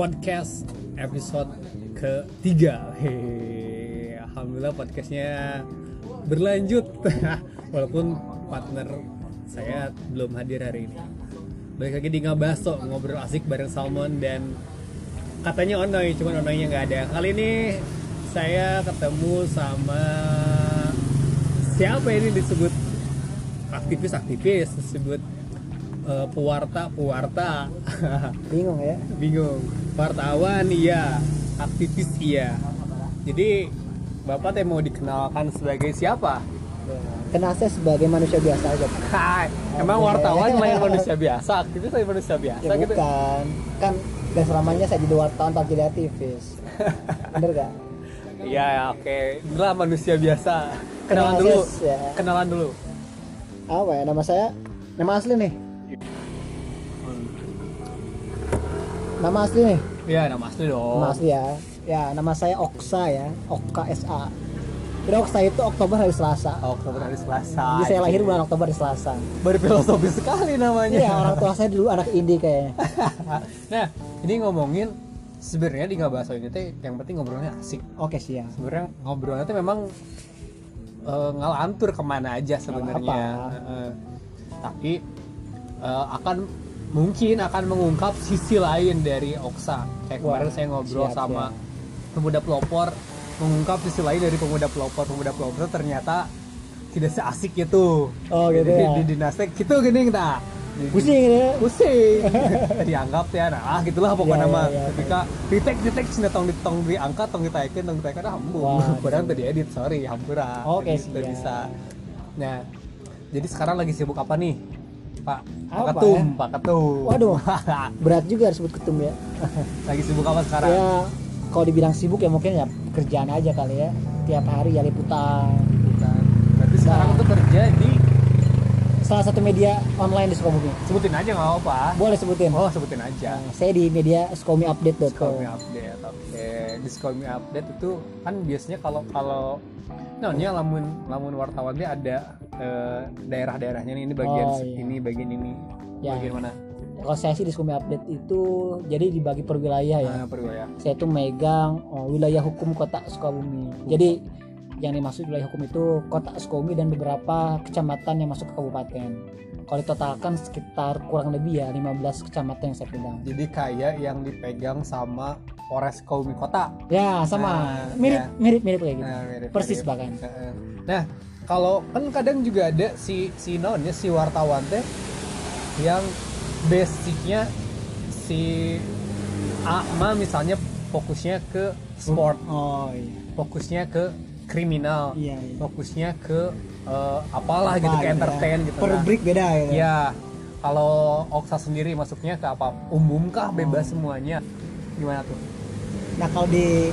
podcast episode ketiga. Hehehe. Alhamdulillah podcastnya berlanjut walaupun partner saya belum hadir hari ini. Balik lagi di Ngabaso ngobrol asik bareng Salmon dan katanya Onoy, cuman Onoynya nggak ada. Kali ini saya ketemu sama siapa ini disebut aktivis-aktivis disebut eh, pewarta-pewarta bingung ya? Bingung. Wartawan iya. Aktivis iya. Jadi bapak teh mau dikenalkan sebagai siapa? Kenal saya sebagai manusia biasa aja Hai, emang wartawan lain manusia biasa? Aktivis lain manusia biasa ya gitu? bukan. Kan dan selamanya saya jadi wartawan tak jadi aktivis. Bener gak iya ya, oke. Inilah manusia biasa. Kenalan Kenal, dulu ya. kenalan dulu. Apa ya? Nama saya nama asli nih nama asli nih? Iya nama asli dong. Nama asli ya. Ya nama saya Oksa ya. Okka SA jadi Oksa itu Oktober hari Selasa. Oktober hari Selasa jadi saya lahir bulan Oktober hari Selasa. Berfilosofis sekali namanya. Iya orang tua saya dulu anak indie kayaknya. Nah ini ngomongin sebenarnya di nggak bahasa ini teh yang penting ngobrolnya asik. Oke siap. Sebenarnya ngobrolnya tuh memang eh, ngalantur ke mana aja sebenarnya. Eh, tapi eh, akan mungkin akan mengungkap sisi lain dari Oksa. Kayak Wah, kemarin saya ngobrol siap, sama siap. pemuda pelopor mengungkap sisi lain dari pemuda pelopor. Pemuda pelopor ternyata tidak seasik itu. Oh, gitu di, ya. di dinasti gitu gini kita pusing ya? Pusing. Dianggap ya nah ah gitulah pokoknya Iya, mah. iya, iya. ketika retake sih tong di tong diangkat tong ditaikin tong ditaikin ah hambur Wah, padahal tadi edit sorry hampura. Oke, Jadi, tidak siap. bisa. Nah jadi sekarang lagi sibuk apa nih pak Pak Apa ketum ya? pak ketum Waduh. berat juga disebut ketum ya lagi sibuk apa sekarang ya kalau dibilang sibuk ya mungkin ya kerjaan aja kali ya tiap hari ya liputan Bukan. berarti sekarang tuh kerja di salah satu media online di Sukabumi sebutin aja nggak apa boleh sebutin oh sebutin aja Nah, saya di media sukabumiupdate.com Discovery update, oke. Discovery update itu kan biasanya kalau kalau namanya lamun lamun wartawan dia ada eh, daerah-daerahnya nih ini bagian Oh, iya. ini bagian ini Ya. bagian mana? kalau saya sih di Sukabumi Update itu jadi dibagi per wilayah ya Ah, perlu ya. saya itu megang oh, wilayah hukum kota Sukabumi jadi yang dimaksud wilayah hukum itu kota Sukabumi dan beberapa kecamatan yang masuk ke kabupaten kalau ditotalkan sekitar kurang lebih ya 15 kecamatan yang saya pegang Jadi kayak yang dipegang sama Polres Kaumi Kota. ya sama Nah, mirip ya. mirip mirip kayak gitu Nah, mirip- persis mirip. bahkan. Nah, kalau kan kadang juga ada si si non ya si wartawan teh yang basicnya si A mah misalnya fokusnya ke sport, oh iya fokusnya ke kriminal, iya, iya. fokusnya ke eh, apalah Apa gitu ke ya. entertain gitu. per Nah, break beda ya Ya, kalau Oksa sendiri masuknya ke apa? Umum kah, bebas semuanya? Gimana tuh? Nah kalau di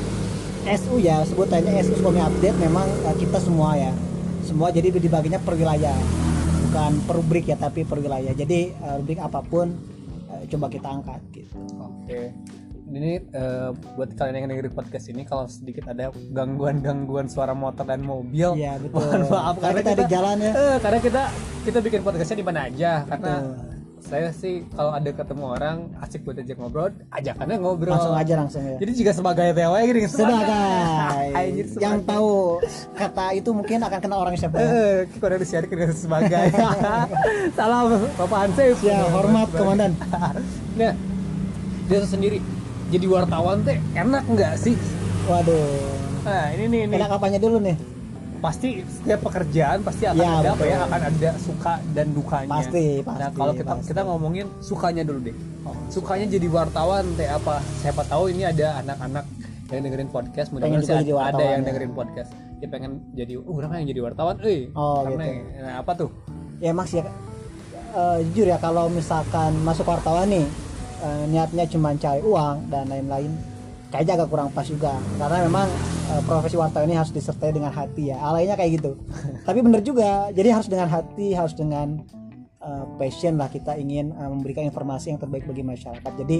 SU ya sebutannya SU Sukabumi Update memang eh, kita semua ya semua jadi dibaginya per wilayah bukan per rubrik ya tapi per wilayah jadi eh, rubrik apa pun eh, coba kita angkat gitu. Oke. Ini eh, buat kalian yang dengerin podcast ini kalau sedikit ada gangguan-gangguan suara motor dan mobil, Iya betul. mohon maaf karena kita, kita, di jalan ya. eh, karena kita kita bikin podcastnya di mana aja karena Betul. saya sih kalau ada ketemu orang asik buat ajak ngobrol, ajakannya ngobrol. Langsung aja langsung ya. Jadi juga sebagai TW gini Sebagai Anjir, yang sebagai. tahu kata itu mungkin akan kena orang siapa. ya? Eh, kita udah disiarin dengan sebagai salam Bapak Hansip Ya, hormat komandan. nah dia sendiri jadi wartawan teh enak nggak sih? Waduh. nah ini nih ini Enak apanya dulu nih? pasti setiap pekerjaan pasti akan Ya, ada apa ya? akan ada suka dan dukanya. Pasti, nah pasti, kalau kita pasti. kita ngomongin sukanya dulu deh. Oh, sukanya jadi wartawan teh apa? Siapa tahu ini ada anak-anak yang dengerin podcast mudah-mudahan sih ada wartawan yang ya. dengerin podcast. Dia pengen jadi uh orang yang jadi wartawan eh. Oh, karena gitu. nah, apa tuh? Ya sih ya, eh, jujur ya kalau misalkan masuk wartawan nih eh, niatnya cuma cari uang dan lain-lain kayaknya agak kurang pas juga. Karena memang eh, profesi wartawan ini harus disertai dengan hati ya. Alainya kayak gitu. Tapi bener juga jadi harus dengan hati harus dengan eh, passion lah kita ingin eh, memberikan informasi yang terbaik bagi masyarakat. Jadi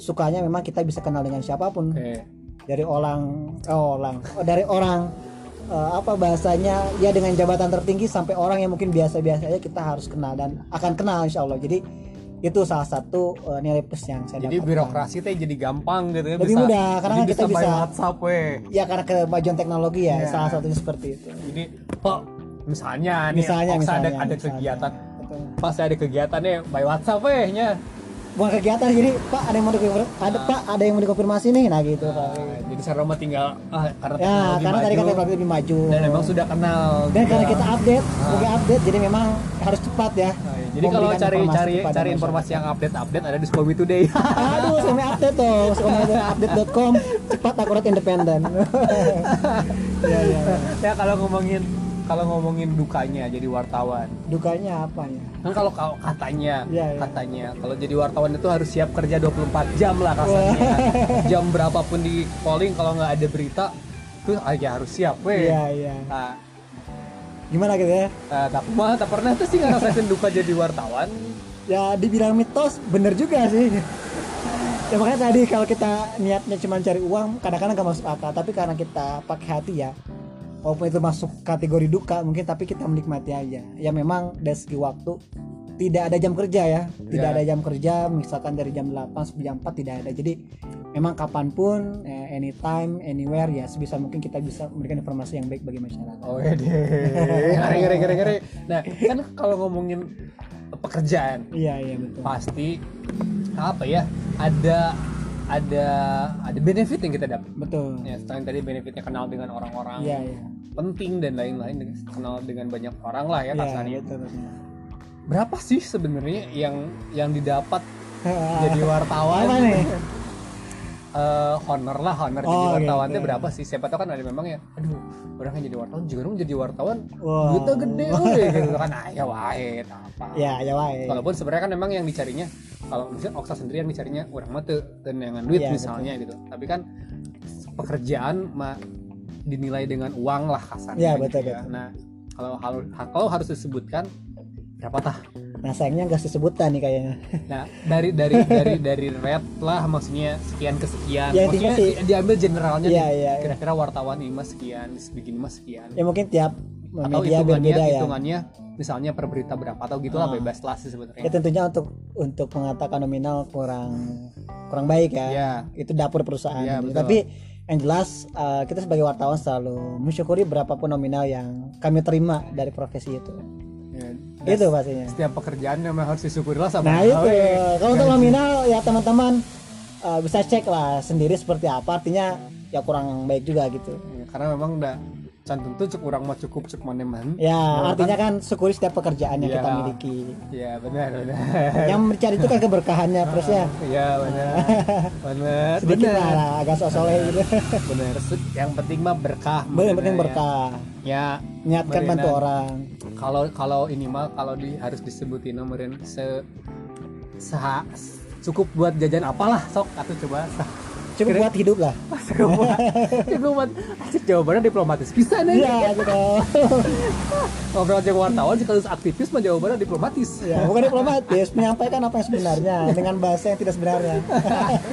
sukanya memang kita bisa kenal dengan siapa pun. Oke. Dari orang oh, orang oh, dari orang eh, apa bahasanya ya dengan jabatan tertinggi sampai orang yang mungkin biasa-biasa aja kita harus kenal dan akan kenal insya Allah. Jadi itu salah satu uh, nilai plus yang saya jadi dapatkan. birokrasi teh jadi gampang gitu ya Lebih mudah, karena jadi kita bisa- WhatsApp weh ya karena kemajuan teknologi ya Iya. salah satunya seperti itu jadi kok misalnya nih Misalnya, Oksa ada misalnya, ada misalnya. kegiatan pas ada kegiatannya by WhatsApp weh nya bukan kegiatan jadi pak ada yang mau dikonfirmasi ada Ah. pak ada yang mau dikonfirmasi nih? Nah gitu pak. Nah, jadi mah tinggal ah, karena ya karena tadi kan maju, teknologi lebih maju. Dan memang sudah kenal dan karena kita update Ah. sebagai update jadi memang harus cepat ya. Nah, ya. jadi kalau cari informasi cari cari masyarakat. informasi yang update update ada di Skomi Today. Aduh sama update tuh. Sama update.com cepat akurat independen. Ya, ya, ya. ya kalau ngomongin kalau ngomongin dukanya jadi wartawan. Dukanya apa ya kan kalau kau katanya Iya, iya. katanya kalau jadi wartawan itu harus siap kerja 24 jam lah kasarnya jam berapapun di calling kalau nggak ada berita itu aja harus siap weh. Iya iya. Nah, gimana gitu ya? Nah, tapi mah tak pernah tuh sih ngerasain duka jadi wartawan. Ya dibilang mitos bener juga sih. Ya makanya tadi kalau kita niatnya cuma cari uang kadang-kadang gak masuk akal tapi karena kita pakai hati ya walaupun itu masuk kategori duka mungkin tapi kita menikmati aja. Ya memang dari segi waktu tidak ada jam kerja ya. Tidak Ya. ada jam kerja misalkan dari jam 8 sampai jam 4 tidak ada. Jadi memang kapan pun eh, anytime anywhere ya sebisa mungkin kita bisa memberikan informasi yang baik bagi masyarakat. Oh ya deh. Ngeri ngeri ngeri ngeri. Nah kan kalau ngomongin pekerjaan iya iya betul. pasti apa ya ada ada ada benefit yang kita dapat. Betul. Ya selain tadi benefitnya kenal dengan orang-orang iya iya. penting dan lain-lain kenal dengan banyak orang lah ya kasarnya betul, betul. berapa sih sebenarnya yang yang didapat jadi wartawan? Apa nih Eh, honor lah honor jadi Oh, wartawan gitu. itu berapa sih siapa tahu kan ada memang ya aduh orang yang jadi wartawan juga dong jadi wartawan Wow. duitnya gede weh gitu kan ah ya wae apa ya ya wae walaupun sebenarnya kan memang yang dicarinya kalau misalnya Oksa sendiri yang dicarinya orang mah teu teu neangan duit Iya, misalnya gitu tapi kan pekerjaan mah dinilai dengan uang lah kasarnya Iya, gitu betul, ya. betul. nah kalau kalau kalau harus disebutkan berapa tah nah sayangnya nggak disebutkan nih kayaknya. Nah dari dari dari dari rate lah maksudnya sekian ke sekian. Ya, maksudnya sih- di- diambil generalnya Iya, nih. iya, iya. kira-kira wartawan ini mah sekian begini mah sekian. Ya mungkin tiap atau media hitungannya berbeda ya. hitungannya misalnya per berita berapa atau gitulah Ah. bebas lah sih ya sebenarnya tentunya untuk untuk mengatakan nominal kurang kurang baik ya. Ya itu dapur perusahaan Iya, gitu. tapi yang jelas uh, kita sebagai wartawan selalu mensyukuri berapapun nominal yang kami terima dari profesi itu itu pastinya. Setiap pekerjaan memang harus disyukuri lah sama nah itu. kalau untuk nominal ya teman-teman uh, bisa cek lah sendiri seperti apa. Artinya ya kurang baik juga gitu. Ya, karena memang udah can tentu cek orang mah cukup cek maneman ya Nah, artinya kan syukuri setiap pekerjaan yang Iya. kita miliki. Ya benar benar. Yang mencari itu kan keberkahannya terus ya. Ya benar. Benar sedikit benar. lah agak sok-soleh gitu. Benar. Yang penting mah berkah yang penting benar, berkah. Ya, niatkan Merinan. bantu orang. Kalau kalau ini mah kalau di harus disebutin nomorin se seha cukup buat jajan apalah sok. Atau coba cukup buat hidup lah. Cukup buat diplomat asik jawabannya diplomatis. Bisa nih. Iya gitu ngobrol dengan wartawan sekaligus aktivis mah jawabannya diplomatis. Ya bukan diplomatis menyampaikan apa yang sebenarnya dengan bahasa yang tidak sebenarnya.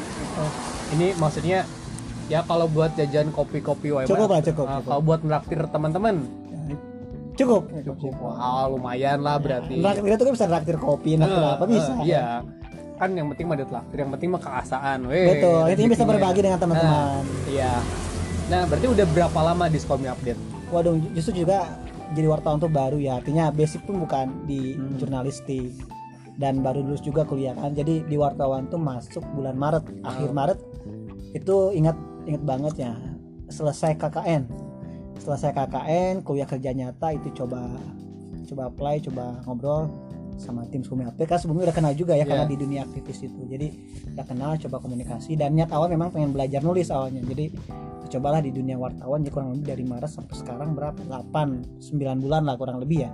Ini maksudnya ya kalau buat jajan kopi-kopi wae Cukup lah, cukup, uh, cukup. kalau buat meraktir teman-teman. Cukup. Cukup. Wah lumayan lah berarti. Raktir itu kan bisa raktir kopi, Eh, apa bisa. eh, iya kan yang penting mah ditraktir yang penting mah keasaan weh Betul, intinya bisa rezekinya. berbagi dengan teman-teman. Nah, iya nah berarti udah berapa lama di Skomi Update Waduh, justru juga jadi wartawan tuh baru ya. Artinya basic pun bukan di Hmm. jurnalistik dan baru lulus juga kuliah kan. Jadi di wartawan tuh masuk bulan Maret, Oh. akhir Maret itu ingat ingat banget ya. Selesai KKN. Selesai KKN, kuliah kerja nyata itu coba coba apply, coba ngobrol sama tim Skumi Update kan sebelumnya udah kenal juga ya karena Iya. di dunia aktivis itu. Jadi udah kenal, coba komunikasi dan niat awal memang pengen belajar nulis awalnya. Jadi cobalah di dunia wartawan ya kurang lebih dari Maret sampai sekarang berapa 8 9 bulan lah kurang lebih ya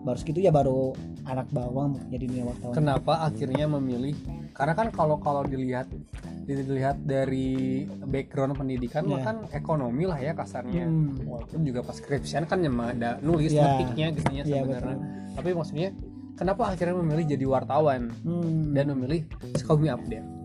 baru segitu ya baru anak bawang jadi dunia wartawan kenapa akhirnya memilih karena kan kalau kalau dilihat dilihat dari background pendidikan mah Iya. kan ekonomi lah ya kasarnya Hmm. walaupun juga pas skripsian kan emang ada nulis Iya. ngetiknya gitunya Iya, sebenarnya tapi maksudnya kenapa akhirnya memilih jadi wartawan? Hmm, dan memilih Skomi Update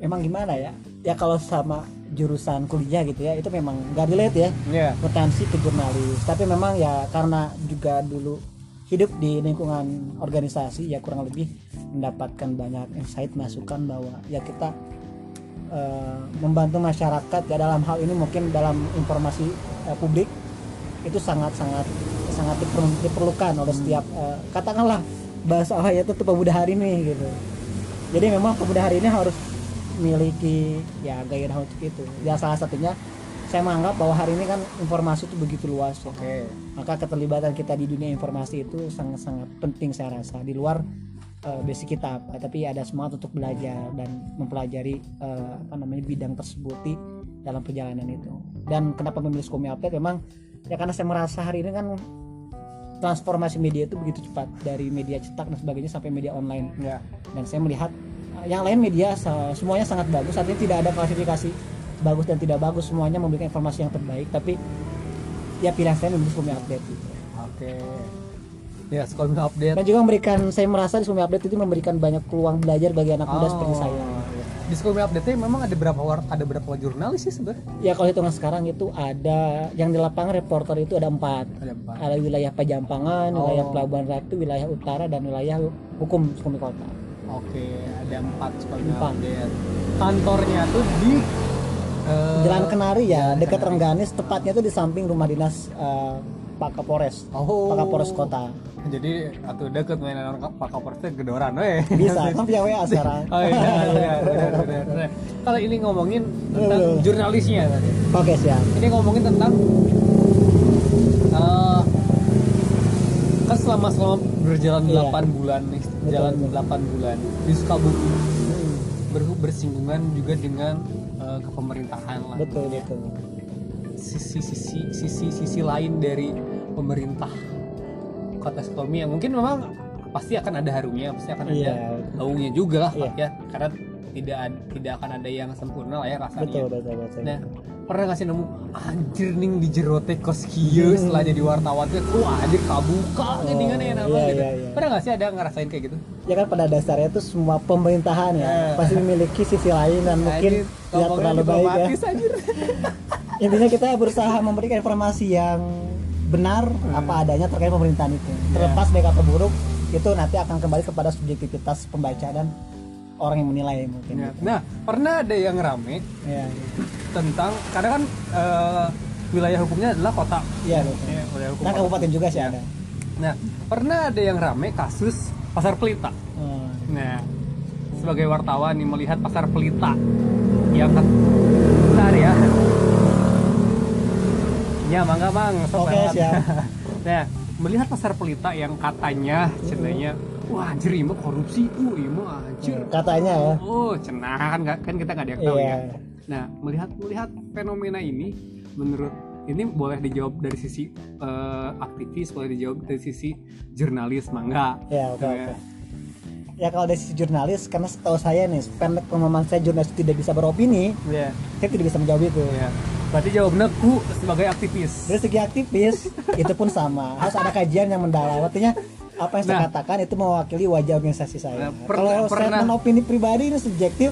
emang gimana ya? Ya kalau sama jurusan kuliah gitu ya itu memang gak relate ya. Ya potensi ke jurnalis. Tapi memang ya karena juga dulu hidup di lingkungan organisasi ya kurang lebih mendapatkan banyak insight masukan bahwa ya kita eh, membantu masyarakat ya dalam hal ini mungkin dalam informasi eh, publik itu sangat sangat sangat diper- diperlukan oleh setiap eh, katakanlah bahasa saya itu tuh pemuda hari ini gitu. Jadi memang pemuda hari ini harus memiliki ya gairah untuk itu. Ya salah satunya saya menganggap bahwa hari ini kan informasi itu begitu luas ya. oke. Maka keterlibatan kita di dunia informasi itu sangat-sangat penting saya rasa di luar eh, basic kita. Apa tapi ada semangat untuk belajar dan mempelajari eh, apa namanya bidang tersebut di dalam perjalanan itu. Dan kenapa memilih Skomi Update? Memang ya karena saya merasa hari ini kan transformasi media itu begitu cepat. Dari media cetak dan sebagainya sampai media online. Ya. Dan saya melihat uh, yang lain media semuanya sangat bagus. Artinya tidak ada klasifikasi bagus dan tidak bagus. Semuanya memberikan informasi yang terbaik. Tapi ya pilihan saya memilih Sumi Update gitu. oke. Ya sekolah update. Dan juga memberikan saya merasa di Sumi Update itu memberikan banyak peluang belajar bagi anak muda seperti saya. Di sekolah update memang ada berapa war- ada berapa jurnalis sih sebenarnya ya kalau hitungan sekarang itu ada yang di lapangan reporter itu ada empat ada empat ada wilayah Pajampangan, Oh. wilayah Pelabuhan Ratu, wilayah utara dan wilayah hukum Sukumi Kota. oke ada empat sekolah Empat. update kantornya tuh di eh, Jalan Kenari ya, Jalan dekat. Rengganis, tepatnya itu di samping rumah dinas eh, Pak Kapolres. oh Pak Kapolres Kota. jadi atau deket mainan orang Pak Kapolres teh gedoran we Bisa, kan punya WA sekarang. Oh iya, benar, benar, benar. Kalau ini ngomongin tentang Betul. jurnalisnya tadi. Oke siap. Ini ngomongin tentang eh kan selama selama berjalan Iya. 8 bulan nih, jalan betul. 8 bulan di Sukabumi ber- bersinggungan juga dengan eh, kepemerintahan lah. Betul betul. Sisi sisi sisi sisi lain dari pemerintah kota Sukabumi yang mungkin memang pasti akan ada harumnya, pasti akan ada Iya. baunya juga lah Iya. ya karena tidak tidak akan ada yang sempurna lah ya rasanya. Betul betul betul. Nah, pernah nggak sih nemu anjir ning di jero teh kos kieu setelah jadi wartawan tuh wah anjir kabuka Oh, gini kan ya nama iya, gitu. iya, iya. Pernah nggak sih ada ngerasain kayak gitu? Ya kan pada dasarnya itu semua pemerintahan ya Iya. pasti memiliki sisi lain dan mungkin Anjir, tidak ngomongnya terlalu baik ya. anjir. Intinya kita berusaha memberikan informasi yang benar Hmm. apa adanya terkait pemerintahan itu. Iya. Terlepas baik atau buruk itu nanti akan kembali kepada subjektivitas pembaca dan orang yang menilai mungkin. Ya. Nah, pernah ada yang rame Ya, tentang karena kan eh, wilayah hukumnya adalah kota. iya betul. Ya, wilayah hukum Nah kota. kabupaten juga sih Ya. ada. Nah, pernah ada yang rame kasus pasar pelita. Hmm. Nah, sebagai wartawan nih melihat pasar pelita yang kan bentar ya. Ya, mangga bang. Oke, lewat. siap. nah, melihat pasar pelita yang katanya cenanya wah anjir korupsi, uh ini mah anjir. Katanya ya. Oh, cenah kan nggak- kan kita nggak ada yang tahu Iya. ya. Nah, melihat melihat fenomena ini menurut ini boleh dijawab dari sisi eh, aktivis, boleh dijawab dari sisi jurnalis, mangga. Ya, oke Nah, oke. Ya kalau dari sisi jurnalis karena setahu saya nih pendek pemahaman saya jurnalis tidak bisa beropini, Iya. saya tidak bisa menjawab itu. Iya. Berarti jawabnya ku sebagai aktivis. Dari segi aktivis itu pun sama, harus ada kajian yang mendalam. Artinya apa yang saya Nah. katakan itu mewakili wajah organisasi saya. Nah, pernah- Kalau pernah- statement opini pribadi ini subjektif,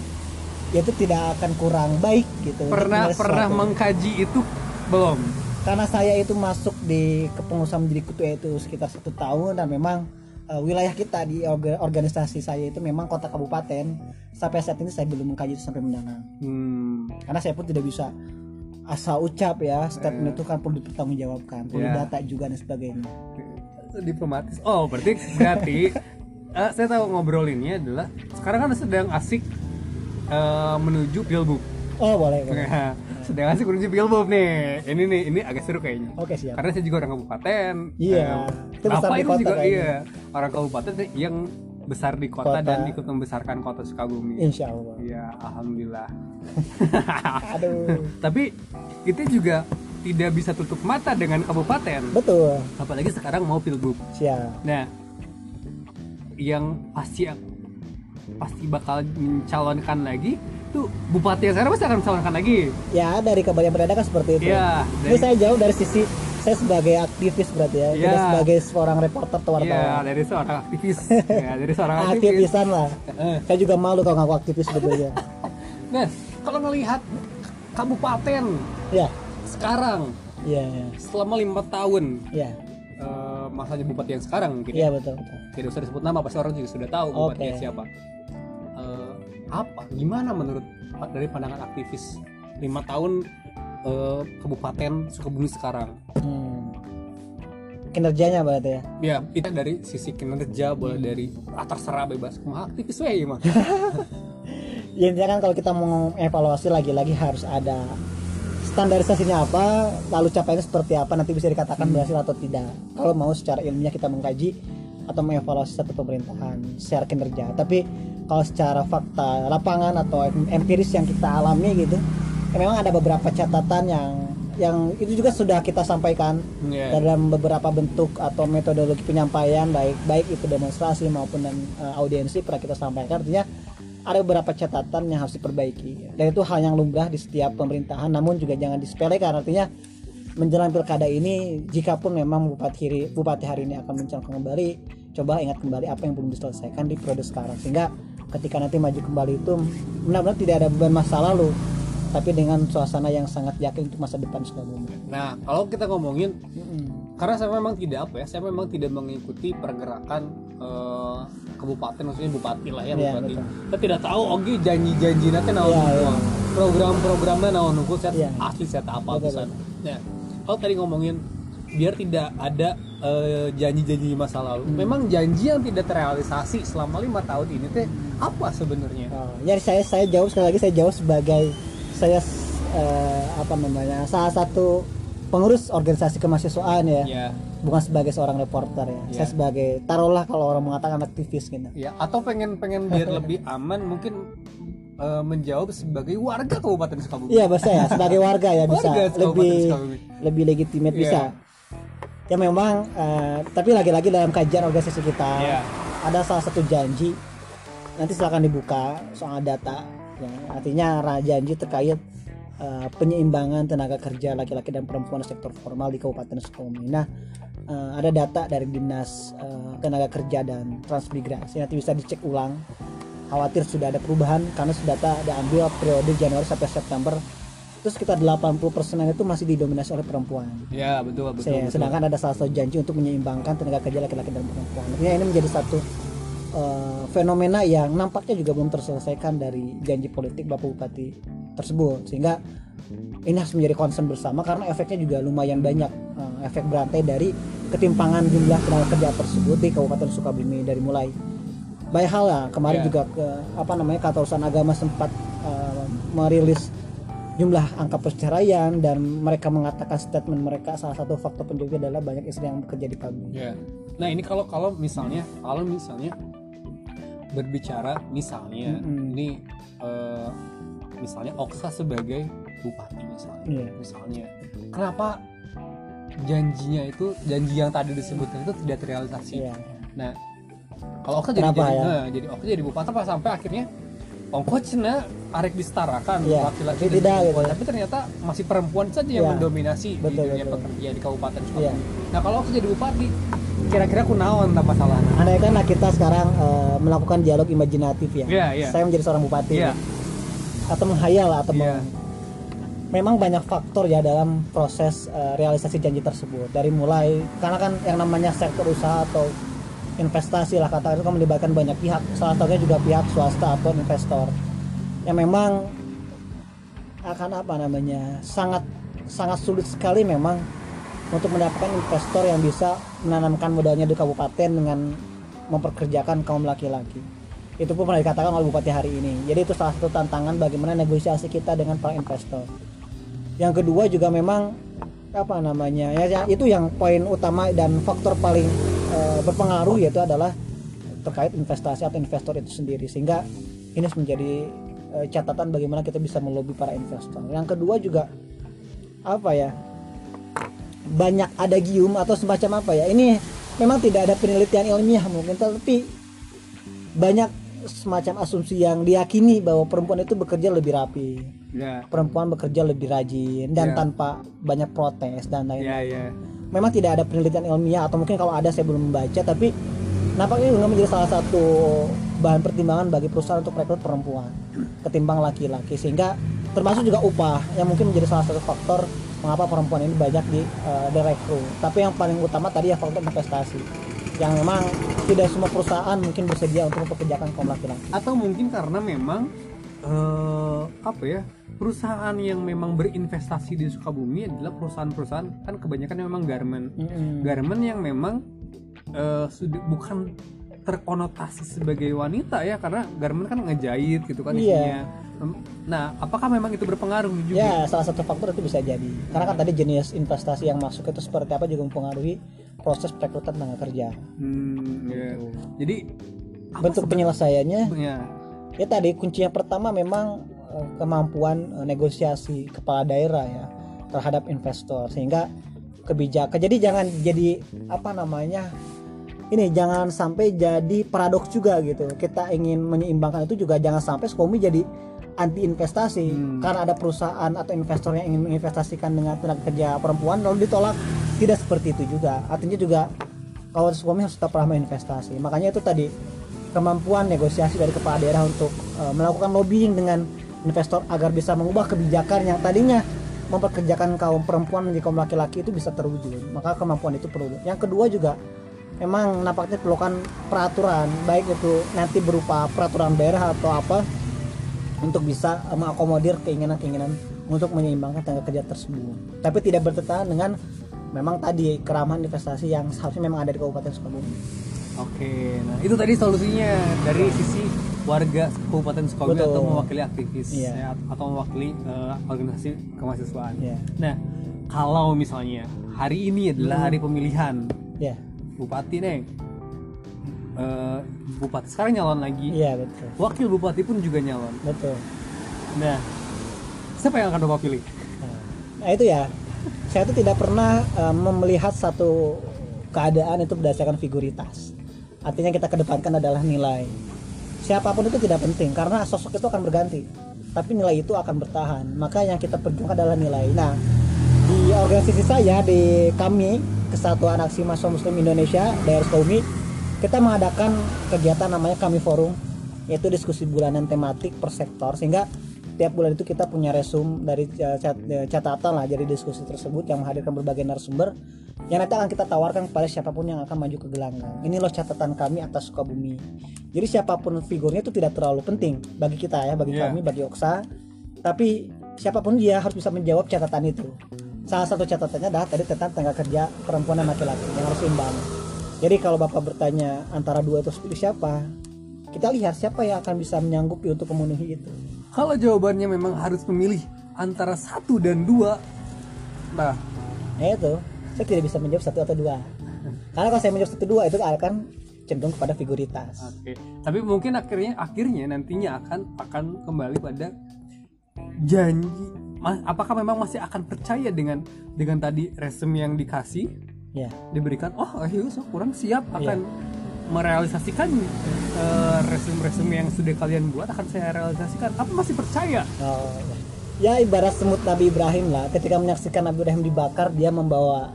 ya itu tidak akan kurang baik gitu. Pernah pernah mengkaji itu belum? Karena saya itu masuk di kepengurusan menjadi ketua itu sekitar satu tahun dan memang eh, wilayah kita di orga- organisasi saya itu memang kota kabupaten sampai saat ini saya belum mengkaji itu sampai mendalam Hmm. karena saya pun tidak bisa asal ucap ya statement itu kan perlu dipertanggungjawabkan perlu Iya. data juga dan sebagainya diplomatis. Oh, berarti berarti eh, saya tahu ngobrolinnya adalah sekarang kan sedang asik eh, menuju pilgub. oh boleh boleh Nah, sedang asik menuju pilgub nih. Ini nih, ini agak seru kayaknya. oke siap Karena saya juga orang kabupaten. Iya, Bapak di itu juga kayaknya. iya orang kabupaten yang besar di kota, Kota. dan ikut membesarkan kota Sukabumi. insya Allah Iya, alhamdulillah. aduh Tapi kita juga tidak bisa tutup mata dengan kabupaten. betul Apalagi sekarang mau pilgub. siap Nah, yang pasti pasti bakal mencalonkan lagi tuh bupati yang sekarang pasti akan mencalonkan lagi. ya dari kabar yang beredar kan seperti itu Iya, ini dari- saya jauh dari sisi saya sebagai aktivis berarti ya tidak Iya. sebagai seorang reporter atau Iya, wartawan dari seorang aktivis. ya, dari seorang aktivis. aktivisan lah Eh. saya juga malu kalau ngaku aktivis sebetulnya Nah, kalau melihat kabupaten ya sekarang ya ya selama lima tahun ya eh, masanya bupati yang sekarang mungkin iya ya. betul betul tidak usah disebut nama pasti orang juga sudah tahu bupatinya Oke. siapa apa? Gimana menurut dari pandangan aktivis lima tahun eh, kabupaten Sukabumi sekarang? Hmm. kinerjanya berarti ya? Ya kita dari sisi kinerja boleh dari ah, terserah bebas. Kumaha aktivis ya mah ya intinya kan kalau kita mau evaluasi lagi-lagi harus ada standarisasinya apa lalu capaiannya seperti apa nanti bisa dikatakan berhasil atau tidak. Kalau mau secara ilmiah kita mengkaji atau mengevaluasi satu pemerintahan secara kinerja. Tapi kalau secara fakta lapangan atau em- empiris yang kita alami gitu ya memang ada beberapa catatan yang yang itu juga sudah kita sampaikan ya dalam beberapa bentuk atau metodologi penyampaian baik baik itu demonstrasi maupun dan eh, audiensi pernah kita sampaikan. Artinya ada beberapa catatan yang harus diperbaiki. Dan itu hal yang lumrah di setiap pemerintahan namun juga jangan disepelekan. Artinya menjelang pilkada ini jika pun memang bupati hari, bupati hari ini akan mencalonkan kembali coba ingat kembali apa yang belum diselesaikan di periode sekarang. Sehingga ketika nanti maju kembali itu benar-benar tidak ada beban masa lalu tapi dengan suasana yang sangat yakin untuk masa depan Sukabumi. nah kalau kita ngomongin Mm-mm. karena saya memang tidak apa ya saya memang tidak mengikuti pergerakan eh, kabupaten maksudnya bupati lah ya Iya, bupati betul. saya tidak tahu oke janji-janji nanti naon Iya, semua iya. program-programnya naon nunggu saya Iya. asli saya tak apa pisan ya kalau tadi ngomongin biar tidak ada janji-janji di masa lalu Hmm. memang janji yang tidak terrealisasi selama lima tahun ini teh apa sebenarnya Oh, jadi saya saya jawab sekali lagi saya jawab sebagai saya eh, apa namanya salah satu pengurus organisasi kemahasiswaan ya, ya bukan sebagai seorang reporter ya. Ya. Saya sebagai taruhlah kalau orang mengatakan aktivis gitu. ya atau pengen pengen biar lebih aman mungkin eh, menjawab sebagai warga kabupaten Sukabumi Iya bisa ya sebagai warga ya bisa Warga lebih lebih legitimate Iya. bisa. Ya memang eh, tapi lagi-lagi dalam kajian organisasi kita Iya. ada salah satu janji nanti silakan dibuka soal data ya, artinya janji terkait eh, penyeimbangan tenaga kerja laki-laki dan perempuan sektor formal di Kabupaten Sukabumi. Nah, eh, ada data dari Dinas eh, Tenaga Kerja dan Transmigrasi nanti bisa dicek ulang. Khawatir sudah ada perubahan karena sudah data diambil periode Januari sampai September. Terus sekitar 80% itu masih didominasi oleh perempuan. Ya betul betul. Saya- betul. sedangkan ada salah satu janji untuk menyeimbangkan tenaga kerja laki-laki dan perempuan. Artinya ini menjadi satu eh, fenomena yang nampaknya juga belum terselesaikan dari janji politik Bapak Bupati tersebut. Sehingga ini harus menjadi concern bersama karena efeknya juga lumayan banyak eh, efek berantai dari ketimpangan jumlah tenaga kerja tersebut di Kabupaten Sukabumi dari mulai banyak hal lah kemarin Ya. juga ke apa namanya kata urusan agama sempat eh, merilis jumlah angka perceraian dan mereka mengatakan statement mereka salah satu faktor penyebabnya adalah banyak istri yang bekerja di pabrik. Ya. Nah ini kalau kalau misalnya kalau misalnya berbicara misalnya Mm-mm. ini eh, misalnya Oksa sebagai bupati misalnya Iya. misalnya kenapa janjinya itu janji yang tadi disebutkan itu tidak terrealisasi Iya. nah kalau Oksa jadi jadi, ya? nah, jadi Oksa jadi bupati apa sampai akhirnya ongko cina arek disetarakan Iya, laki-laki tapi tidak perempuan gitu. tapi ternyata masih perempuan saja yang Iya, mendominasi di betul, dunia betul. pekerja di kabupaten Sukabumi Iya. nah kalau Oksa jadi bupati kira-kira kunaon tak masalah Andai kan kita sekarang eh, melakukan dialog imajinatif ya. Iya, iya. Saya menjadi seorang bupati Iya. atau menghayal atau Iya. meng- memang banyak faktor ya dalam proses eh, realisasi janji tersebut. Dari mulai karena kan yang namanya sektor usaha atau investasi lah kata itu kan melibatkan banyak pihak. Salah satunya juga pihak swasta atau investor. Yang memang akan apa namanya sangat sangat sulit sekali memang untuk mendapatkan investor yang bisa menanamkan modalnya di kabupaten dengan memperkerjakan kaum laki-laki. Itu pun pernah dikatakan oleh bupati hari ini. Jadi itu salah satu tantangan bagaimana negosiasi kita dengan para investor. Yang kedua juga memang apa namanya ya ya, itu yang poin utama dan faktor paling eh, berpengaruh yaitu adalah terkait investasi atau investor itu sendiri. Sehingga ini menjadi eh, catatan bagaimana kita bisa melobi para investor. Yang kedua juga apa ya banyak adagium atau semacam apa ya. Ini memang tidak ada penelitian ilmiah mungkin tapi banyak semacam asumsi yang diyakini bahwa perempuan itu bekerja lebih rapi ya. perempuan bekerja lebih rajin dan Ya. tanpa banyak protes dan lain-lain. Ya ya memang tidak ada penelitian ilmiah atau mungkin kalau ada saya belum membaca tapi nampaknya juga menjadi salah satu bahan pertimbangan bagi perusahaan untuk rekrut perempuan ketimbang laki-laki. Sehingga termasuk juga upah yang mungkin menjadi salah satu faktor mengapa perempuan ini banyak di eh, direkrut. Tapi yang paling utama tadi ya faktor investasi yang memang tidak semua perusahaan mungkin bersedia untuk mempekerjakan kaum laki-laki. Atau mungkin karena memang eh, apa ya perusahaan yang memang berinvestasi di Sukabumi adalah perusahaan-perusahaan kan kebanyakan memang garment Mm-mm. garment yang memang eh, sudah bukan terkonotasi sebagai wanita ya karena garment kan ngejahit gitu kan Iya. isinya. Nah, apakah memang itu berpengaruh juga? Ya, salah satu faktor itu bisa jadi. Karena kan tadi jenis investasi yang masuk itu seperti apa juga mempengaruhi proses perekrutan tenaga kerja. Hmm, ya. Jadi apa Bentuk penyelesaiannya sebetulnya? Ya tadi kuncinya pertama memang eh, kemampuan eh, negosiasi kepala daerah ya terhadap investor sehingga kebijakan. Jadi jangan jadi apa namanya? Ini jangan sampai jadi paradoks juga gitu. Kita ingin menyeimbangkan itu juga jangan sampai Skomi jadi anti investasi Hmm. karena ada perusahaan atau investor yang ingin menginvestasikan dengan tenaga kerja perempuan lalu ditolak tidak seperti itu juga artinya juga kalau Skomi harus tetap ramah investasi makanya itu tadi kemampuan negosiasi dari kepala daerah untuk eh, melakukan lobbying dengan investor agar bisa mengubah kebijakan yang tadinya memperkerjakan kaum perempuan menjadi kaum laki-laki itu bisa terwujud. Maka kemampuan itu perlu. Yang kedua juga memang nampaknya perlukan peraturan baik itu nanti berupa peraturan daerah atau apa untuk bisa eh, mengakomodir keinginan-keinginan untuk menyeimbangkan tenaga kerja tersebut. Tapi tidak bertentangan dengan memang tadi keramahan investasi yang seharusnya memang ada di Kabupaten Sukabumi Oke, nah itu tadi solusinya dari sisi warga Kabupaten Sukabumi Betul. atau mewakili aktivis Iya. ya, atau mewakili eh, organisasi kemahasiswaan. Iya. Nah, kalau misalnya hari ini adalah hari pemilihan ya bupati neng, Eh, bupati sekarang nyalon lagi, iya betul wakil bupati pun juga nyalon. betul Nah, siapa yang akan bapak pilih? Nah itu ya, saya itu tidak pernah eh, melihat satu keadaan itu berdasarkan figuritas. Artinya kita kedepankan adalah nilai. Siapa pun itu tidak penting karena sosok itu akan berganti, tapi nilai itu akan bertahan. Maka yang kita perjuangkan adalah nilai. Nah, di organisasi saya di kami Kesatuan Aksi Mahasiswa Muslim Indonesia daerah Sukabumi kita mengadakan kegiatan namanya Kami Forum yaitu diskusi bulanan tematik per sektor sehingga tiap bulan itu kita punya resum dari eh, cat- eh, catatan lah dari diskusi tersebut yang menghadirkan berbagai narasumber yang nanti akan kita tawarkan kepada siapa pun yang akan maju ke gelanggang. Ini loh catatan kami atas Sukabumi. Jadi siapa pun figurnya itu tidak terlalu penting bagi kita ya bagi Iya. kami bagi Oksa. Tapi siapa pun dia harus bisa menjawab catatan itu. Salah satu catatannya adalah tadi tentang tenaga kerja perempuan dan laki-laki yang harus imbang jadi kalau bapak bertanya antara dua itu pilih siapa kita lihat siapa yang akan bisa menyanggupi untuk memenuhi itu Kalau jawabannya memang harus memilih antara satu dan dua, nah. Nah itu saya tidak bisa menjawab satu atau dua. Karena kalau saya menjawab satu dua itu akan cenderung kepada figuritas. Oke, tapi mungkin akhirnya akhirnya nantinya akan akan kembali pada janji. Apakah memang masih akan percaya dengan dengan tadi resume yang dikasih? Ya. Diberikan? Oh, ayo so kurang siap akan merealisasikan eh, resume-resume yang sudah kalian buat akan saya realisasikan. Apa masih percaya? Oh, ya ibarat semut Nabi Ibrahim lah. Ketika menyaksikan Nabi Ibrahim dibakar dia membawa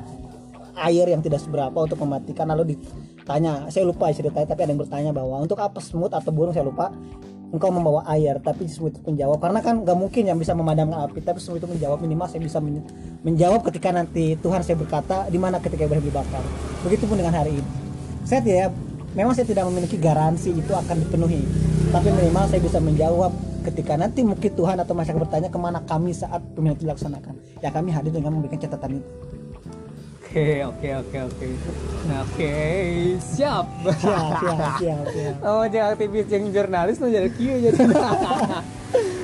air yang tidak seberapa untuk mematikan lalu ditanya. Saya lupa ceritanya tapi ada yang bertanya bahwa untuk apa semut atau burung? Saya lupa. Engkau membawa air tapi semut itu menjawab. Karena kan nggak mungkin yang bisa memadamkan api tapi semut itu menjawab. Minimal saya bisa men- menjawab ketika nanti Tuhan saya berkata di mana ketika Ibrahim dibakar? Begitupun dengan hari ini. Saya tidak memang saya tidak memiliki garansi itu akan dipenuhi tapi minimal saya bisa menjawab ketika nanti mungkin Tuhan atau masyarakat bertanya ke mana kami saat pemilihan itu dilaksanakan ya kami hadir dengan memberikan catatan itu Oke, oke, oke, oke. Nah, oke, siap. siap siap siap, siap. Oh, jangan aktivis yang jurnalis lo jadi jadi.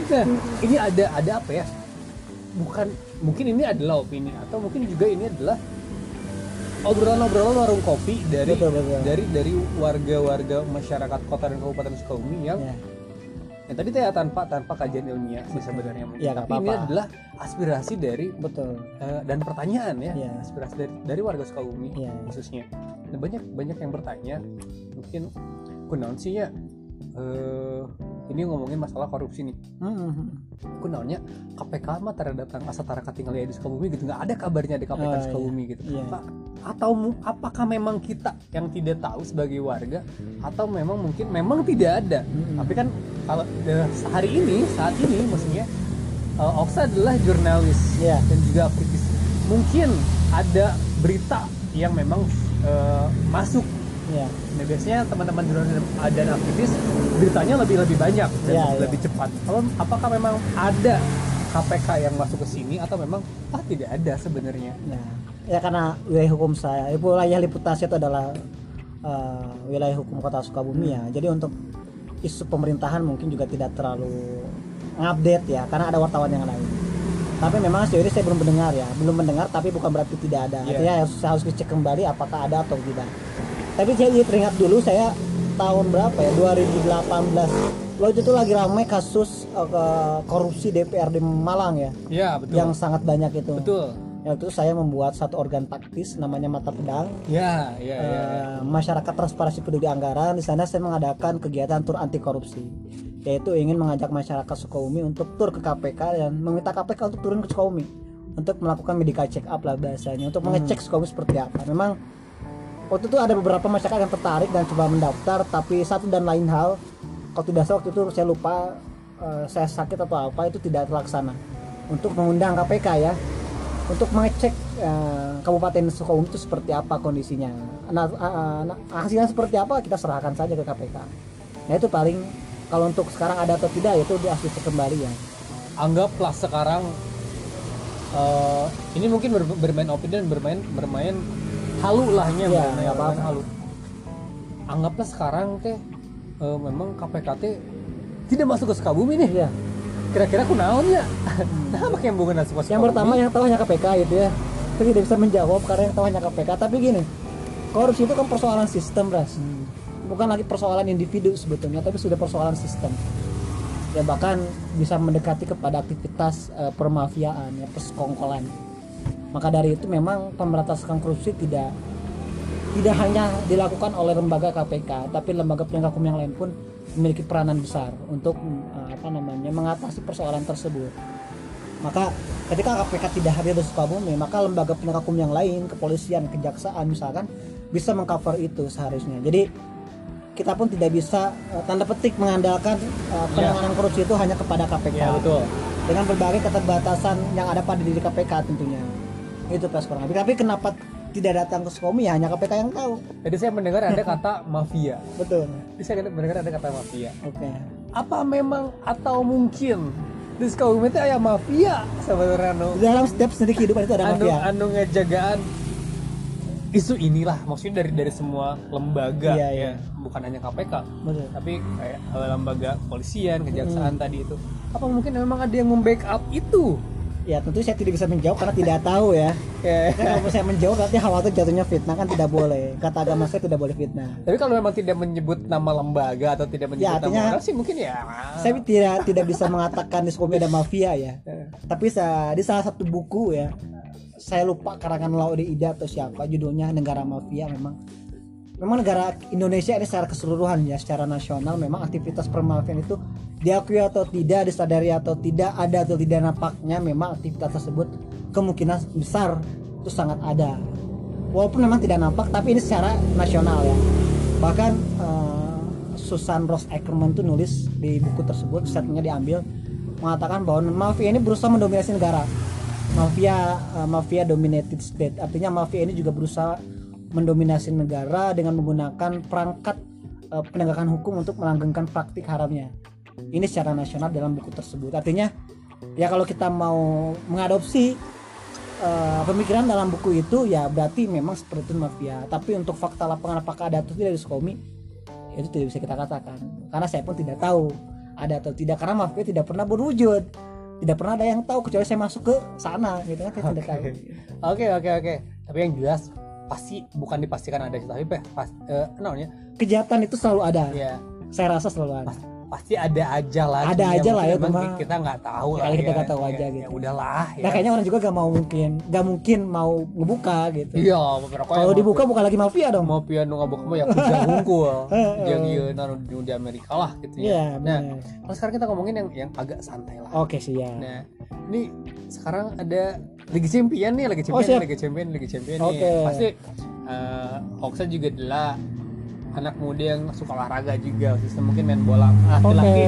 nah, ini ada ada apa ya? Bukan mungkin ini adalah opini atau mungkin juga ini adalah obrolan-obrolan warung kopi dari Betul, betul. dari dari warga-warga masyarakat kota dan kabupaten Sukabumi yang Ya. yang tadi teh tanpa tanpa kajian ilmiah sih sebenarnya. Ya, Tapi ini apa-apa. adalah aspirasi dari betul eh, dan pertanyaan ya, Iya. aspirasi dari dari warga Sukabumi Iya. khususnya. Nah, banyak banyak yang bertanya, mungkin kunaon sih ya? Eh, ini ngomongin masalah korupsi nih. Hmm. Kunaonnya KPK mah tara datang asa tara katinggal ya di Sukabumi gitu nggak ada kabarnya di KPK Oh, di Sukabumi gitu. Iya. Pak, atau apakah memang kita yang tidak tahu sebagai warga atau memang mungkin memang tidak ada Mm-mm. tapi kan kalau hari ini saat ini maksudnya eh, Oksa adalah jurnalis Iya. dan juga aktivis mungkin ada berita yang memang eh, masuk ya Nah biasanya teman-teman jurnalis dan aktivis beritanya lebih lebih banyak dan Iya, iya. lebih cepat. Kalau apakah memang ada KPK yang masuk ke sini atau memang ah tidak ada sebenarnya? Nah, ya karena wilayah hukum saya, wilayah liputasi itu adalah eh, wilayah hukum kota Sukabumi ya. Jadi untuk isu pemerintahan mungkin juga tidak terlalu ngupdate ya, karena ada wartawan yang lain. Tapi memang sejauh ini saya belum mendengar ya, belum mendengar tapi bukan berarti tidak ada. Iya. Artinya harus, saya harus dicek kembali apakah ada atau tidak. Tapi saya jadi teringat dulu saya tahun berapa ya? 2018 waktu itu lagi ramai kasus ke- korupsi DPRD Malang ya? Ya betul. yang sangat banyak itu. Betul. yang itu saya membuat satu organ taktis namanya mata pedang. Ya ya ya. Eh, masyarakat transparansi peduli anggaran di sana saya mengadakan kegiatan tur anti korupsi yaitu ingin mengajak masyarakat Sukabumi untuk tur ke KPK dan meminta KPK untuk turun ke Sukabumi. Untuk melakukan medical check up lah bahasanya untuk mengecek Sukabumi seperti apa. Memang waktu itu ada beberapa masyarakat yang tertarik dan coba mendaftar tapi satu dan lain hal kalau tidak salah waktu itu saya lupa eh, saya sakit atau apa itu tidak terlaksana untuk mengundang KPK ya untuk mengecek eh, Kabupaten Sukabumi itu seperti apa kondisinya. Nah, eh, nah, hasilnya seperti apa kita serahkan saja ke KPK. Nah itu paling kalau untuk sekarang ada atau tidak itu harus kembali ya. Anggaplah sekarang eh, ini mungkin ber- bermain opini dan bermain bermain halu lahnya apa-apa. bermain halu. Anggaplah sekarang teh eh, memang KPK teh tidak masuk ke Sukabumi nih. Iya. Kira-kira kunaon ya? Nah, apa yang bukan masuk ke Yang pertama yang tahu hanya KPK gitu ya. Saya tidak bisa menjawab karena yang tahu hanya KPK. Tapi gini, korupsi itu kan persoalan sistem, ras. Hmm. Bukan lagi persoalan individu sebetulnya, tapi sudah persoalan sistem. Ya bahkan bisa mendekati kepada aktivitas eh, permafiaan, ya persekongkolan. Maka dari itu memang pemberantasan korupsi tidak tidak hanya dilakukan oleh lembaga KPK, tapi lembaga penegak hukum yang lain pun memiliki peranan besar untuk eh, apa namanya mengatasi persoalan tersebut. Maka ketika KPK tidak hadir di Sukabumi, maka lembaga penegak hukum yang lain, kepolisian, kejaksaan misalkan bisa mengcover itu seharusnya. Jadi kita pun tidak bisa eh, tanda petik mengandalkan eh, penanganan korupsi itu hanya kepada KPK Ya betul. dengan berbagai keterbatasan yang ada pada diri KPK tentunya. Itu pas kurang lebih. Tapi kenapa tidak datang ke Sukabumi ya hanya KPK yang tahu. Jadi saya mendengar ada kata mafia. Betul. Jadi saya mendengar ada kata mafia. Oke. Apa memang atau mungkin di Sukabumi itu aya mafia sebenarnya Di dalam setiap sendi kehidupan itu ada anu, mafia. anu ngejagaan isu inilah maksudnya dari dari semua lembaga Iya, ya iya. bukan hanya KPK Betul. tapi kayak eh, lembaga kepolisian kejaksaan Hmm. tadi itu apa mungkin memang ada yang membackup itu Ya tentu saya tidak bisa menjawab karena tidak tahu ya. Ya. Karena kalau saya menjawab nanti khawatir jatuhnya fitnah kan tidak boleh. Kata agama saya tidak boleh fitnah. tapi kalau memang tidak menyebut nama lembaga atau tidak menyebut Ya, artinya- nama orang sih mungkin ya Saya tidak tidak bisa mengatakan di Sukabumi ada mafia ya. Ya. Tapi sa- di salah satu buku ya, saya lupa karangan Laude Ida atau siapa judulnya Negara Mafia memang. Memang negara Indonesia ini secara keseluruhan ya, secara nasional memang aktivitas permafian itu diakui atau tidak, disadari atau tidak, ada atau tidak nampaknya memang aktivitas tersebut kemungkinan besar itu sangat ada. Walaupun memang tidak nampak, tapi ini secara nasional ya. Bahkan eh, Susan Ross Ackerman tuh nulis di buku tersebut, statementnya diambil mengatakan bahwa mafia ini berusaha mendominasi negara. Mafia eh, mafia dominated state, artinya mafia ini juga berusaha mendominasi negara dengan menggunakan perangkat eh, penegakan hukum untuk melanggengkan praktik haramnya. Ini secara nasional dalam buku tersebut. Artinya ya kalau kita mau mengadopsi eh, pemikiran dalam buku itu ya berarti memang seperti itu mafia. Tapi untuk fakta lapangan apakah ada atau tidak di Sukabumi itu tidak bisa kita katakan. Karena saya pun tidak tahu ada atau tidak karena mafia tidak pernah berwujud. Tidak pernah ada yang tahu kecuali saya masuk ke sana gitu kan saya tidak tahu. Oke oke oke. Tapi yang jelas pasti bukan dipastikan ada tapi pas eh, namanya Kejahatan itu selalu ada. ya Saya rasa selalu ada. pas- pasti ada aja lah. Ada Cuma aja lah ya, cuma- kita nggak tahu Ya, lah. kita ya. nggak tahu Ya, aja ya, gitu. udahlah ya. Nah kayaknya orang juga gak mau mungkin, gak mungkin mau ngebuka gitu. Iya, Kalau dibuka bukan lagi mafia dong. mau piano ngabuk mau ya. Heeh. yang iya naruh di, di Amerika lah gitu Iya, ya. Nah, kalau sekarang kita ngomongin yang yang agak santai lah. Oke sih ya. Nah, ini sekarang ada Liga Champion nih, Liga Champion, Oh. Liga Champion, Liga Champion Oke. nih. Pasti uh, Hoxa juga adalah anak muda yang suka olahraga juga, sistem mungkin main bola. Oke. Laki-laki,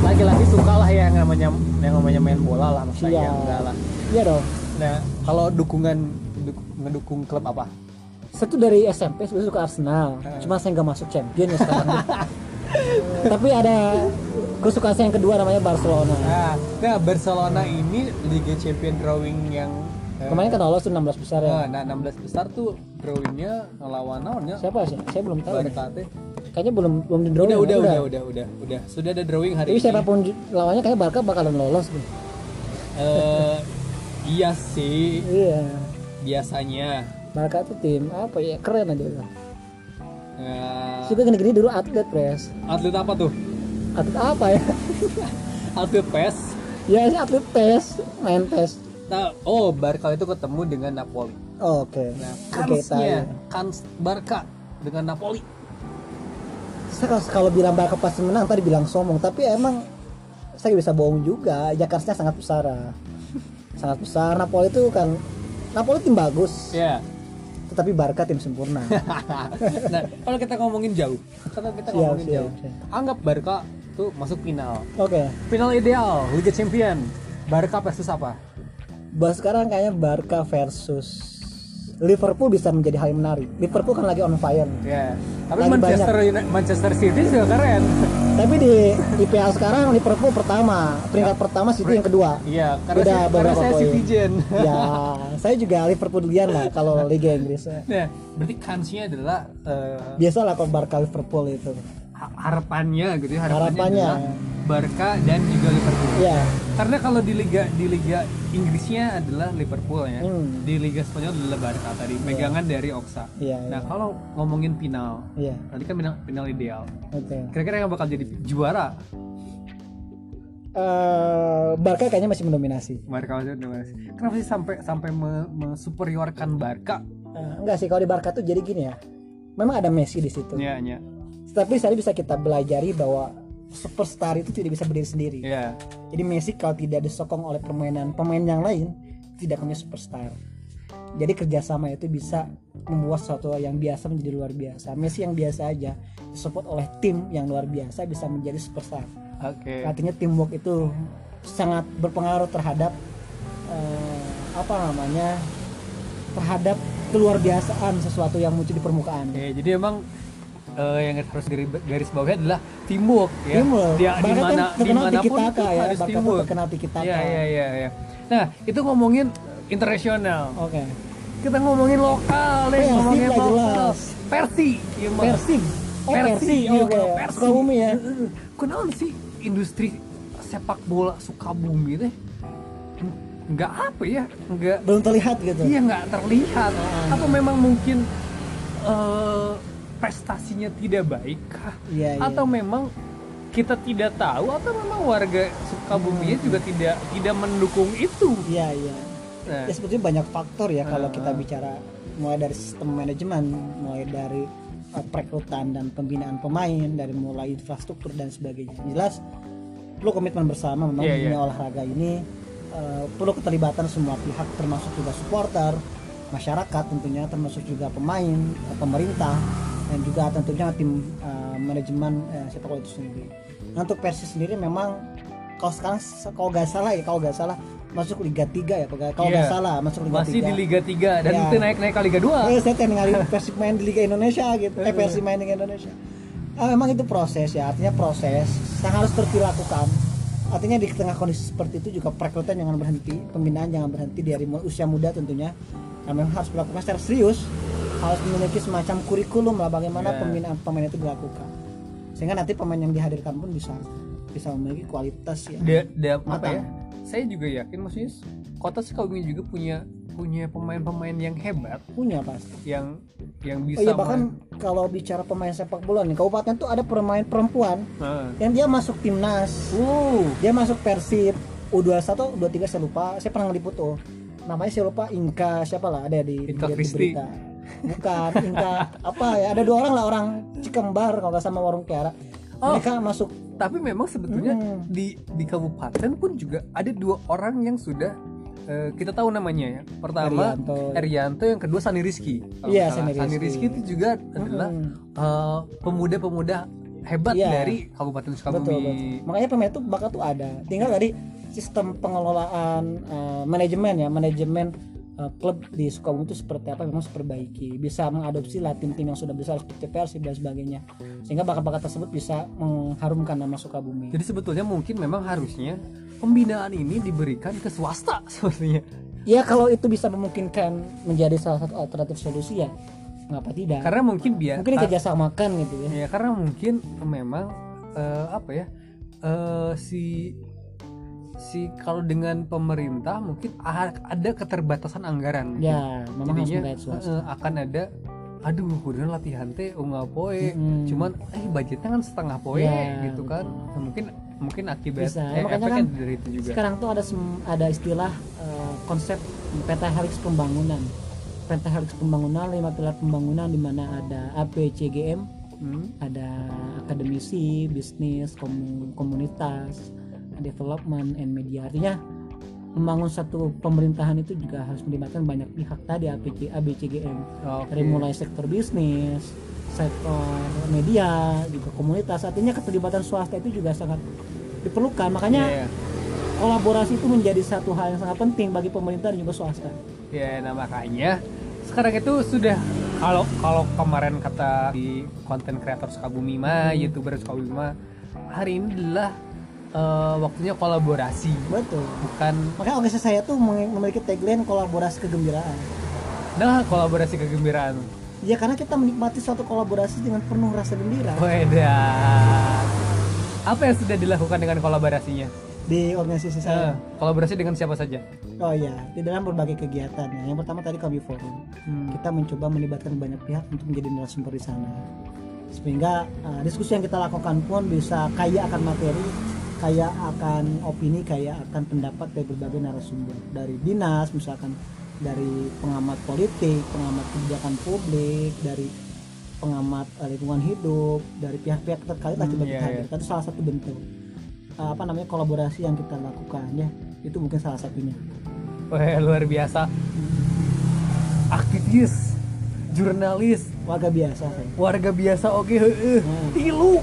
laki-laki suka lah yang namanya yang namanya main bola lah, masa Siap. ya enggak lah. Iya dong. Nah, kalau dukungan duk- ngedukung klub apa? Satu dari SMP sebenarnya suka Arsenal, cuma saya nggak masuk champion ya sekarang. Tapi ada kesukaan saya yang kedua namanya Barcelona. Nah, nah Barcelona ini Liga Champion drawing yang Kemarin kan lolos tuh 16 besar ya. Nah, nah 16 besar tuh drawingnya ngelawan naonnya Siapa sih? Saya belum tahu. teh. Kayaknya belum belum di drawing. Udah, udah, ya? udah, udah, udah, udah. Sudah ada drawing hari Tapi ini. siapa pun ju- lawannya kayaknya Barca bakalan lolos tuh. Eh, iya sih, Iya. biasanya. Barca tuh tim apa ya keren aja udah. Eh, Juga gini-gini dulu atlet pres. atlet apa tuh? Atlet apa ya? Atlet PES. ya atlet PES, main PES. Nah, oh, Barca itu ketemu dengan Napoli. Oke. Nah, Oke, tahu. kansnya, kans Barca dengan Napoli. Saya kalau, bilang Barca pasti menang tadi bilang sombong, tapi emang saya bisa bohong juga. Jakarta sangat besar. sangat besar. Napoli itu kan Napoli tim bagus, Ya. tetapi Barca tim sempurna. nah, kalau kita ngomongin jauh, kalau kita Siap, ngomongin siap, jauh, siap. anggap Barca tuh masuk final. Oke. Final ideal Liga Champion. Barca versus apa? Bahas sekarang kayaknya Barca versus Liverpool bisa menjadi hal yang menarik. Liverpool kan lagi on fire. Ya. Tapi Lagi Manchester Manchester City juga keren. Tapi di IPL sekarang Liverpool pertama, peringkat pertama City yang kedua. Iya, karena, Beda saya, karena saya poin. citizen. ya, saya juga Liverpoolian lah kalau Liga Inggris. Nah, berarti kansnya adalah eh, Biasalah kalau Barca Liverpool itu. ha- harapannya gitu ya, harapannya, Harapannya. adalah Barca dan juga Liverpool. Ya, Karena kalau di liga di liga Inggrisnya adalah Liverpool ya. Hmm. Di liga Spanyol adalah Barca tadi, pegangan dari Oxa. iya, Nah, iya. kalau ngomongin final, Iya, tadi kan final, final ideal. oke. Kira-kira yang bakal jadi juara Eh, Barca kayaknya masih mendominasi. Barca maksudnya gimana sih? Kenapa sih sampai sampai me- mensuperiorkan Barca? Eh, enggak sih kalau di Barca tuh jadi gini ya. Memang ada Messi di situ. Iya, iya. Tapi saya bisa kita belajari bahwa superstar itu tidak bisa berdiri sendiri. Iya. Jadi Messi kalau tidak disokong oleh permainan pemain yang lain tidak punya superstar. Jadi kerjasama itu bisa membuat sesuatu yang biasa menjadi luar biasa. Messi yang biasa aja disupport oleh tim yang luar biasa bisa menjadi superstar. Oke. Artinya teamwork itu sangat berpengaruh terhadap eh, apa namanya terhadap keluar biasaan sesuatu yang muncul di permukaan. Oke, jadi emang eh, yang harus garis, garis bawahnya adalah teamwork ya. Teamwork. Dia di kan mana di mana pun tiki-taka itu ya, harus teamwork. terkenal tiki-taka. Iya, iya, iya, iya. Nah, itu ngomongin internasional. Oke. Kita ngomongin lokal deh, Persib ngomongin lah lokal. Persi, iya mah. Persib. Oh, Persi, iya, Oke. Persi. Sukabumi ya. Kenapa sih industri sepak bola Sukabumi teh nggak apa ya, nggak Belum terlihat gitu. Iya nggak terlihat. Ah. Atau memang mungkin eh, prestasinya tidak baik kah? Iya, iya. Atau memang kita tidak tahu atau memang warga Sukabumi juga tidak tidak mendukung itu. Iya, iya. Nah, Ya sebetulnya banyak faktor ya kalau Ah. kita bicara mulai dari sistem manajemen, mulai dari uh, perekrutan dan pembinaan pemain, dari mulai infrastruktur dan sebagainya. Jelas perlu komitmen bersama memang di dunia iya. olahraga ini uh, perlu keterlibatan semua pihak termasuk juga supporter, masyarakat tentunya termasuk juga pemain, pemerintah dan juga tentunya tim uh, manajemen uh, sepak bola itu sendiri. Nah, untuk Persis sendiri memang kalau sekarang kalau nggak salah ya kalau nggak salah masuk Liga 3 ya kalau nggak- nggak salah masuk Liga masih 3 di Liga 3 dan Iya. itu naik-naik ke Liga 2. Eh, saya ngali Persib main di Liga Indonesia gitu. Eh Persib main di Liga Indonesia. Ah, memang itu proses ya, artinya proses yang harus terus dilakukan. Artinya di tengah kondisi seperti itu juga perekrutan jangan berhenti, pembinaan jangan berhenti dari usia muda tentunya. Dan memang harus dilakukan secara serius, harus memiliki semacam kurikulum lah bagaimana Iya. pembinaan pemain itu dilakukan. Sehingga nanti pemain yang dihadirkan pun bisa bisa memiliki kualitas ya. Da, da- apa ya? Saya juga yakin maksudnya kota Sukabumi juga punya punya pemain-pemain yang hebat Punya pasti. yang yang Oh bisa iya bahkan kalau bicara pemain sepak bola nih, kabupaten tuh ada pemain perempuan Nah. yang dia masuk timnas Wow. dia masuk Persib U21 U23 saya lupa saya pernah ngeliput tuh namanya saya lupa Inka siapa lah ada di, Inka berita. bukan Inka apa ya ada dua orang lah orang Cikembar kalau nggak sama warung Kiara Oh. mereka masuk Tapi memang sebetulnya Hmm. di di kabupaten pun juga ada dua orang yang sudah eh, kita tahu namanya ya. Pertama Erianto. Erianto, yang kedua Sani Rizky. Iya. Sani Sani Rizky. Itu juga adalah Hmm. eh, pemuda-pemuda hebat Iya. dari Kabupaten betul Sukabumi. betul makanya pemain itu bakal tuh ada tinggal tadi sistem pengelolaan eh, manajemen ya manajemen eh, klub di Sukabumi itu seperti apa memang perbaiki bisa mengadopsi lah tim-tim yang sudah besar seperti Persib dan sebagainya. Sehingga bakat-bakat tersebut bisa mengharumkan nama Sukabumi. Jadi sebetulnya mungkin memang harusnya pembinaan ini diberikan ke swasta sepertinya. ya kalau itu bisa memungkinkan menjadi salah satu alternatif solusi ya mengapa tidak? Karena mungkin biar mungkin kerjasamakan gitu ya. Ya karena mungkin memang eh, apa ya eh, si si kalau dengan pemerintah mungkin ada keterbatasan anggaran. mungkin. ya memang harus Jadinya swasta eh, akan ada aduh kudu latihan teh unggah poe Mm-mm. cuman eh budgetnya kan setengah poe Ya, gitu kan Nah, mungkin mungkin akibat Bisa. eh, Makanya kan dari itu juga sekarang tuh ada ada istilah eh, konsep pentahelix pembangunan pentahelix pembangunan lima pilar pembangunan di mana ada APCGM Hmm. ada akademisi bisnis komu- komunitas development and media artinya membangun satu pemerintahan itu juga harus melibatkan banyak pihak tadi APC, ABCGM Oke. dari mulai sektor bisnis sektor media juga komunitas artinya keterlibatan swasta itu juga sangat diperlukan makanya iya. kolaborasi itu menjadi satu hal yang sangat penting bagi pemerintah dan juga swasta. Ya, nah makanya sekarang itu sudah kalau kalau kemarin kata di konten kreator Sukabumi mah, youtuber Sukabumi mah, hari ini adalah eh, waktunya kolaborasi, Betul. bukan Makanya organisasi saya tuh mem- memiliki tagline kolaborasi kegembiraan. nah kolaborasi kegembiraan. Ya karena kita menikmati suatu kolaborasi dengan penuh rasa gembira Wedah. Apa yang sudah dilakukan dengan kolaborasinya? di organisasi saya. kolaborasi dengan siapa saja? Oh iya, di dalam berbagai kegiatan. ya. Yang pertama tadi kami forum. Hmm. Kita mencoba melibatkan banyak pihak untuk menjadi narasumber di sana. Sehingga uh, diskusi yang kita lakukan pun bisa kaya akan materi, kaya akan opini, kaya akan pendapat dari berbagai narasumber. Dari dinas misalkan dari pengamat politik, pengamat kebijakan publik, dari pengamat uh, lingkungan hidup, dari pihak-pihak terkait Hmm, coba iya, hadirkan. Itu salah satu bentuk uh, apa namanya kolaborasi yang kita lakukan ya. Itu mungkin salah satunya. Wah, luar biasa. Aktivis, jurnalis, Warga biasa saya. warga biasa oke heeh. Hmm. Tilu.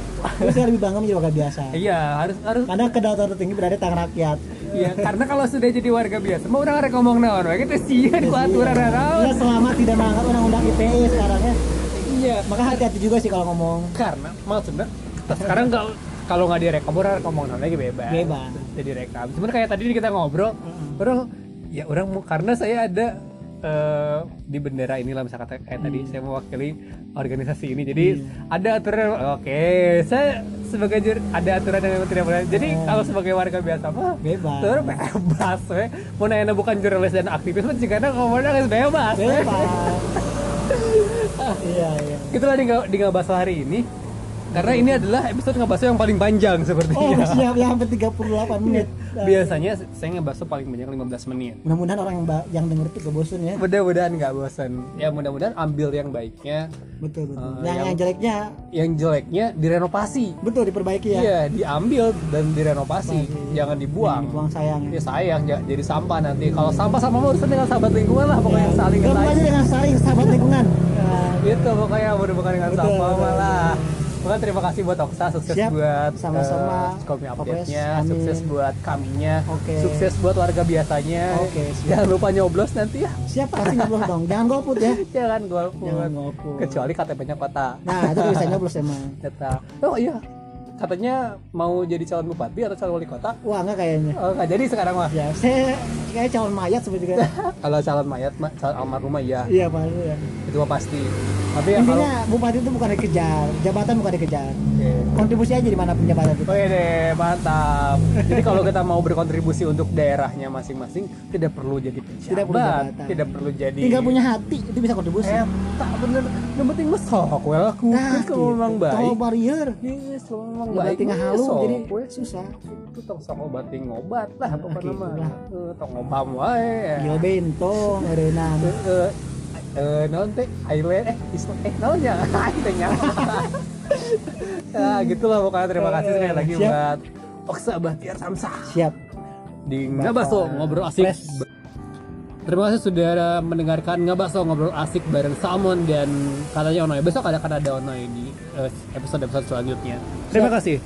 Saya lebih bangga menjadi warga biasa. Iya, harus harus Karena kedaulatan tertinggi berada di tangan rakyat. Iya, karena kalau sudah jadi warga biasa, mau orang arek ngomong naon wae kita sih di aturan Iya, naon. selama tidak melanggar undang-undang ITE sekarang ya. Iya, Maka hati-hati juga sih kalau ngomong karena maksudnya sekarang kalau kalau nggak direkam orang ngomong naon lagi bebas. Bebas. Jadi rekam. Cuman kayak tadi kita ngobrol, orang ya orang karena saya ada eh, di bendera inilah misalkan kayak tadi saya mewakili organisasi ini jadi ada aturan oke saya sebagai jur ada aturan yang memang tidak boleh jadi kalau sebagai warga biasa mah bebas. Terus bebas we. Mau nanya bukan jurnalis dan aktivis mah jika ngomongnya geus bebas. Bebas. iya, iya. Itulah di, di ngabas hari ini. Karena ini adalah episode ngabas yang paling panjang Oh, sepertinya. siap ya hampir 38 menit. Biasanya saya ngebahas paling banyak 15 menit. Mudah-mudahan orang yang, yang denger itu gak bosan ya. Mudah-mudahan nggak bosan. Ya mudah-mudahan ambil yang baiknya, Betul, betul. Eh, yang, yang- yang jeleknya yang jeleknya direnovasi. betul diperbaiki ya. Iya, diambil dan direnovasi, Renovasi. jangan dibuang. Buang sayang. Ya sayang ja- jadi sampah nanti. Kalau sampah sama mau urusan dengan sahabat lingkungan lah pokoknya saling Gabung aja dengan saling sahabat lingkungan. Nah, Gitu pokoknya bukan dengan sampah malah. Pokoknya terima kasih buat Oksa, sukses Siap. buat Sama-sama. eh, Skopi update-nya, sukses buat kaminya, Oke. sukses buat warga biasanya. Oke, siap. Jangan lupa nyoblos nanti ya. siap pasti nyoblos dong. Jangan golput ya. Jangan golput. Jangan golput. Kecuali KTP-nya kota. Nah, itu bisa nyoblos emang. Kata, oh iya, katanya mau jadi calon bupati atau calon wali kota? Wah, enggak kayaknya. Oh, nggak jadi sekarang mah. Ya, saya kayak calon mayat sebetulnya. Kalau calon mayat, mah, calon almarhum mah iya, iya, Pak. Iya. itu mah pasti. Tapi ya kalau Intinya bupati itu bukan dikejar, jabatan bukan dikejar. Oke. Kontribusi aja di mana pun jabatan itu. Oke deh, mantap. Jadi kalau kita mau berkontribusi untuk daerahnya masing-masing, tidak perlu jadi pejabat, Tidak perlu jabatan. tidak perlu jadi. Tinggal punya hati itu bisa kontribusi. Eh, tak bener. Yang penting mah sok we laku. Nah, kalau memang baik. Kalau barrier, Yes, kalau memang Udah baik. tinggal mah halu sok jadi susah. Itu tong sok obatin ngobat lah pokoknya gitu mah. lah. Eh, Tong ngobam wae. Bento, ngerenang. Eh, eh, eh, naon teh Highland eh Islam eh naon ya teh nya ya gitulah pokoknya terima kasih sekali lagi Siap. buat Oksa Bahtiar Samsah Siap. di Ngabaso ngobrol asik. Terima kasih sudah mendengarkan Ngabaso ngobrol asik bareng Salmon dan katanya Onoy. Besok ada akan ada Onoy di eh, episode-episode selanjutnya. Terima kasih.